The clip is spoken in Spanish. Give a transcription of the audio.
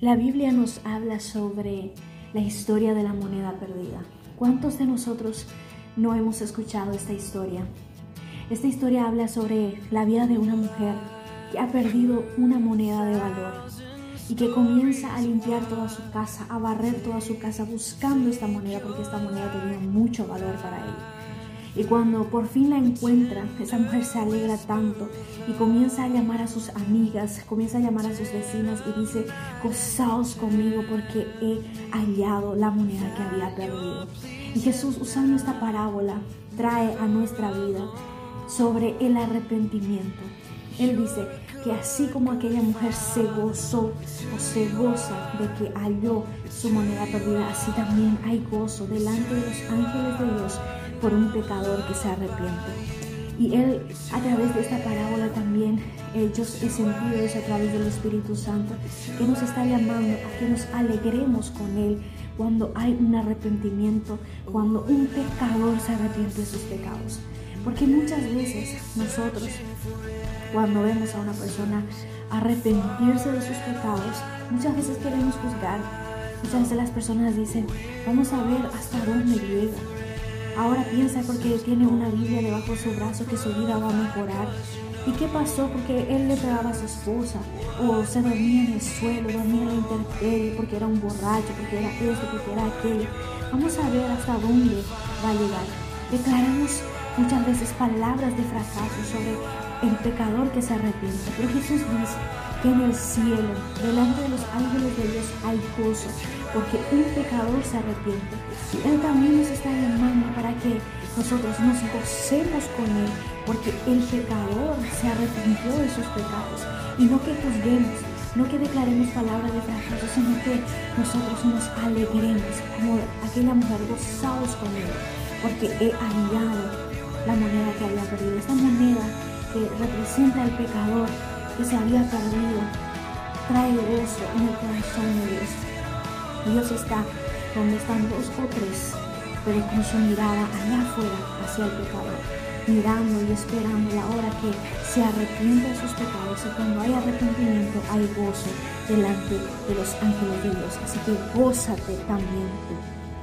La Biblia nos habla sobre la historia de la moneda perdida. ¿Cuántos de nosotros no hemos escuchado esta historia? Esta historia habla sobre la vida de una mujer que ha perdido una moneda de valor y que comienza a limpiar toda su casa, a barrer toda su casa buscando esta moneda porque esta moneda tenía mucho valor para él. Y cuando por fin la encuentra, esa mujer se alegra tanto y comienza a llamar a sus amigas, comienza a llamar a sus vecinas y dice, gozaos conmigo porque he hallado la moneda que había perdido. Y Jesús usando esta parábola trae a nuestra vida sobre el arrepentimiento. Él dice que así como aquella mujer se gozó o se goza de que halló su moneda perdida, así también hay gozo delante de los ángeles de Dios por un pecador que se arrepiente. Y Él, a través de esta parábola también, ellos he sentido eso a través del Espíritu Santo, que nos está llamando a que nos alegremos con Él cuando hay un arrepentimiento, cuando un pecador se arrepiente de sus pecados. Porque muchas veces nosotros, cuando vemos a una persona arrepentirse de sus pecados, muchas veces queremos juzgar. Muchas veces las personas dicen, vamos a ver hasta dónde llega. Ahora piensa porque tiene una Biblia debajo de su brazo que su vida va a mejorar. ¿Y qué pasó? Porque él le pegaba a su esposa, o se dormía en el suelo, dormía en la intemperie, porque era un borracho, porque era esto, porque era aquello. Vamos a ver hasta dónde va a llegar. Declaramos muchas veces palabras de fracaso sobre el pecador que se arrepiente. Pero Jesús dice que en el cielo, delante de los ángeles de Dios, hay gozo, porque un pecador se arrepiente. Él también nos está llamando para que nosotros nos gocemos con Él, porque el pecador se arrepintió de sus pecados. Y no que juzguemos, no que declaremos palabras de fracaso, sino que nosotros nos alegremos, como aquella mujer, gozados con Él, porque he hallado la moneda que había perdido, esta moneda que representa al pecador que se había perdido, trae gozo en el corazón de Dios. Dios está donde están dos o tres, pero con su mirada allá afuera hacia el pecador, mirando y esperando la hora que se arrepiente de sus pecados y cuando hay arrepentimiento hay gozo delante de los ángeles de Dios. Así que gózate también tú.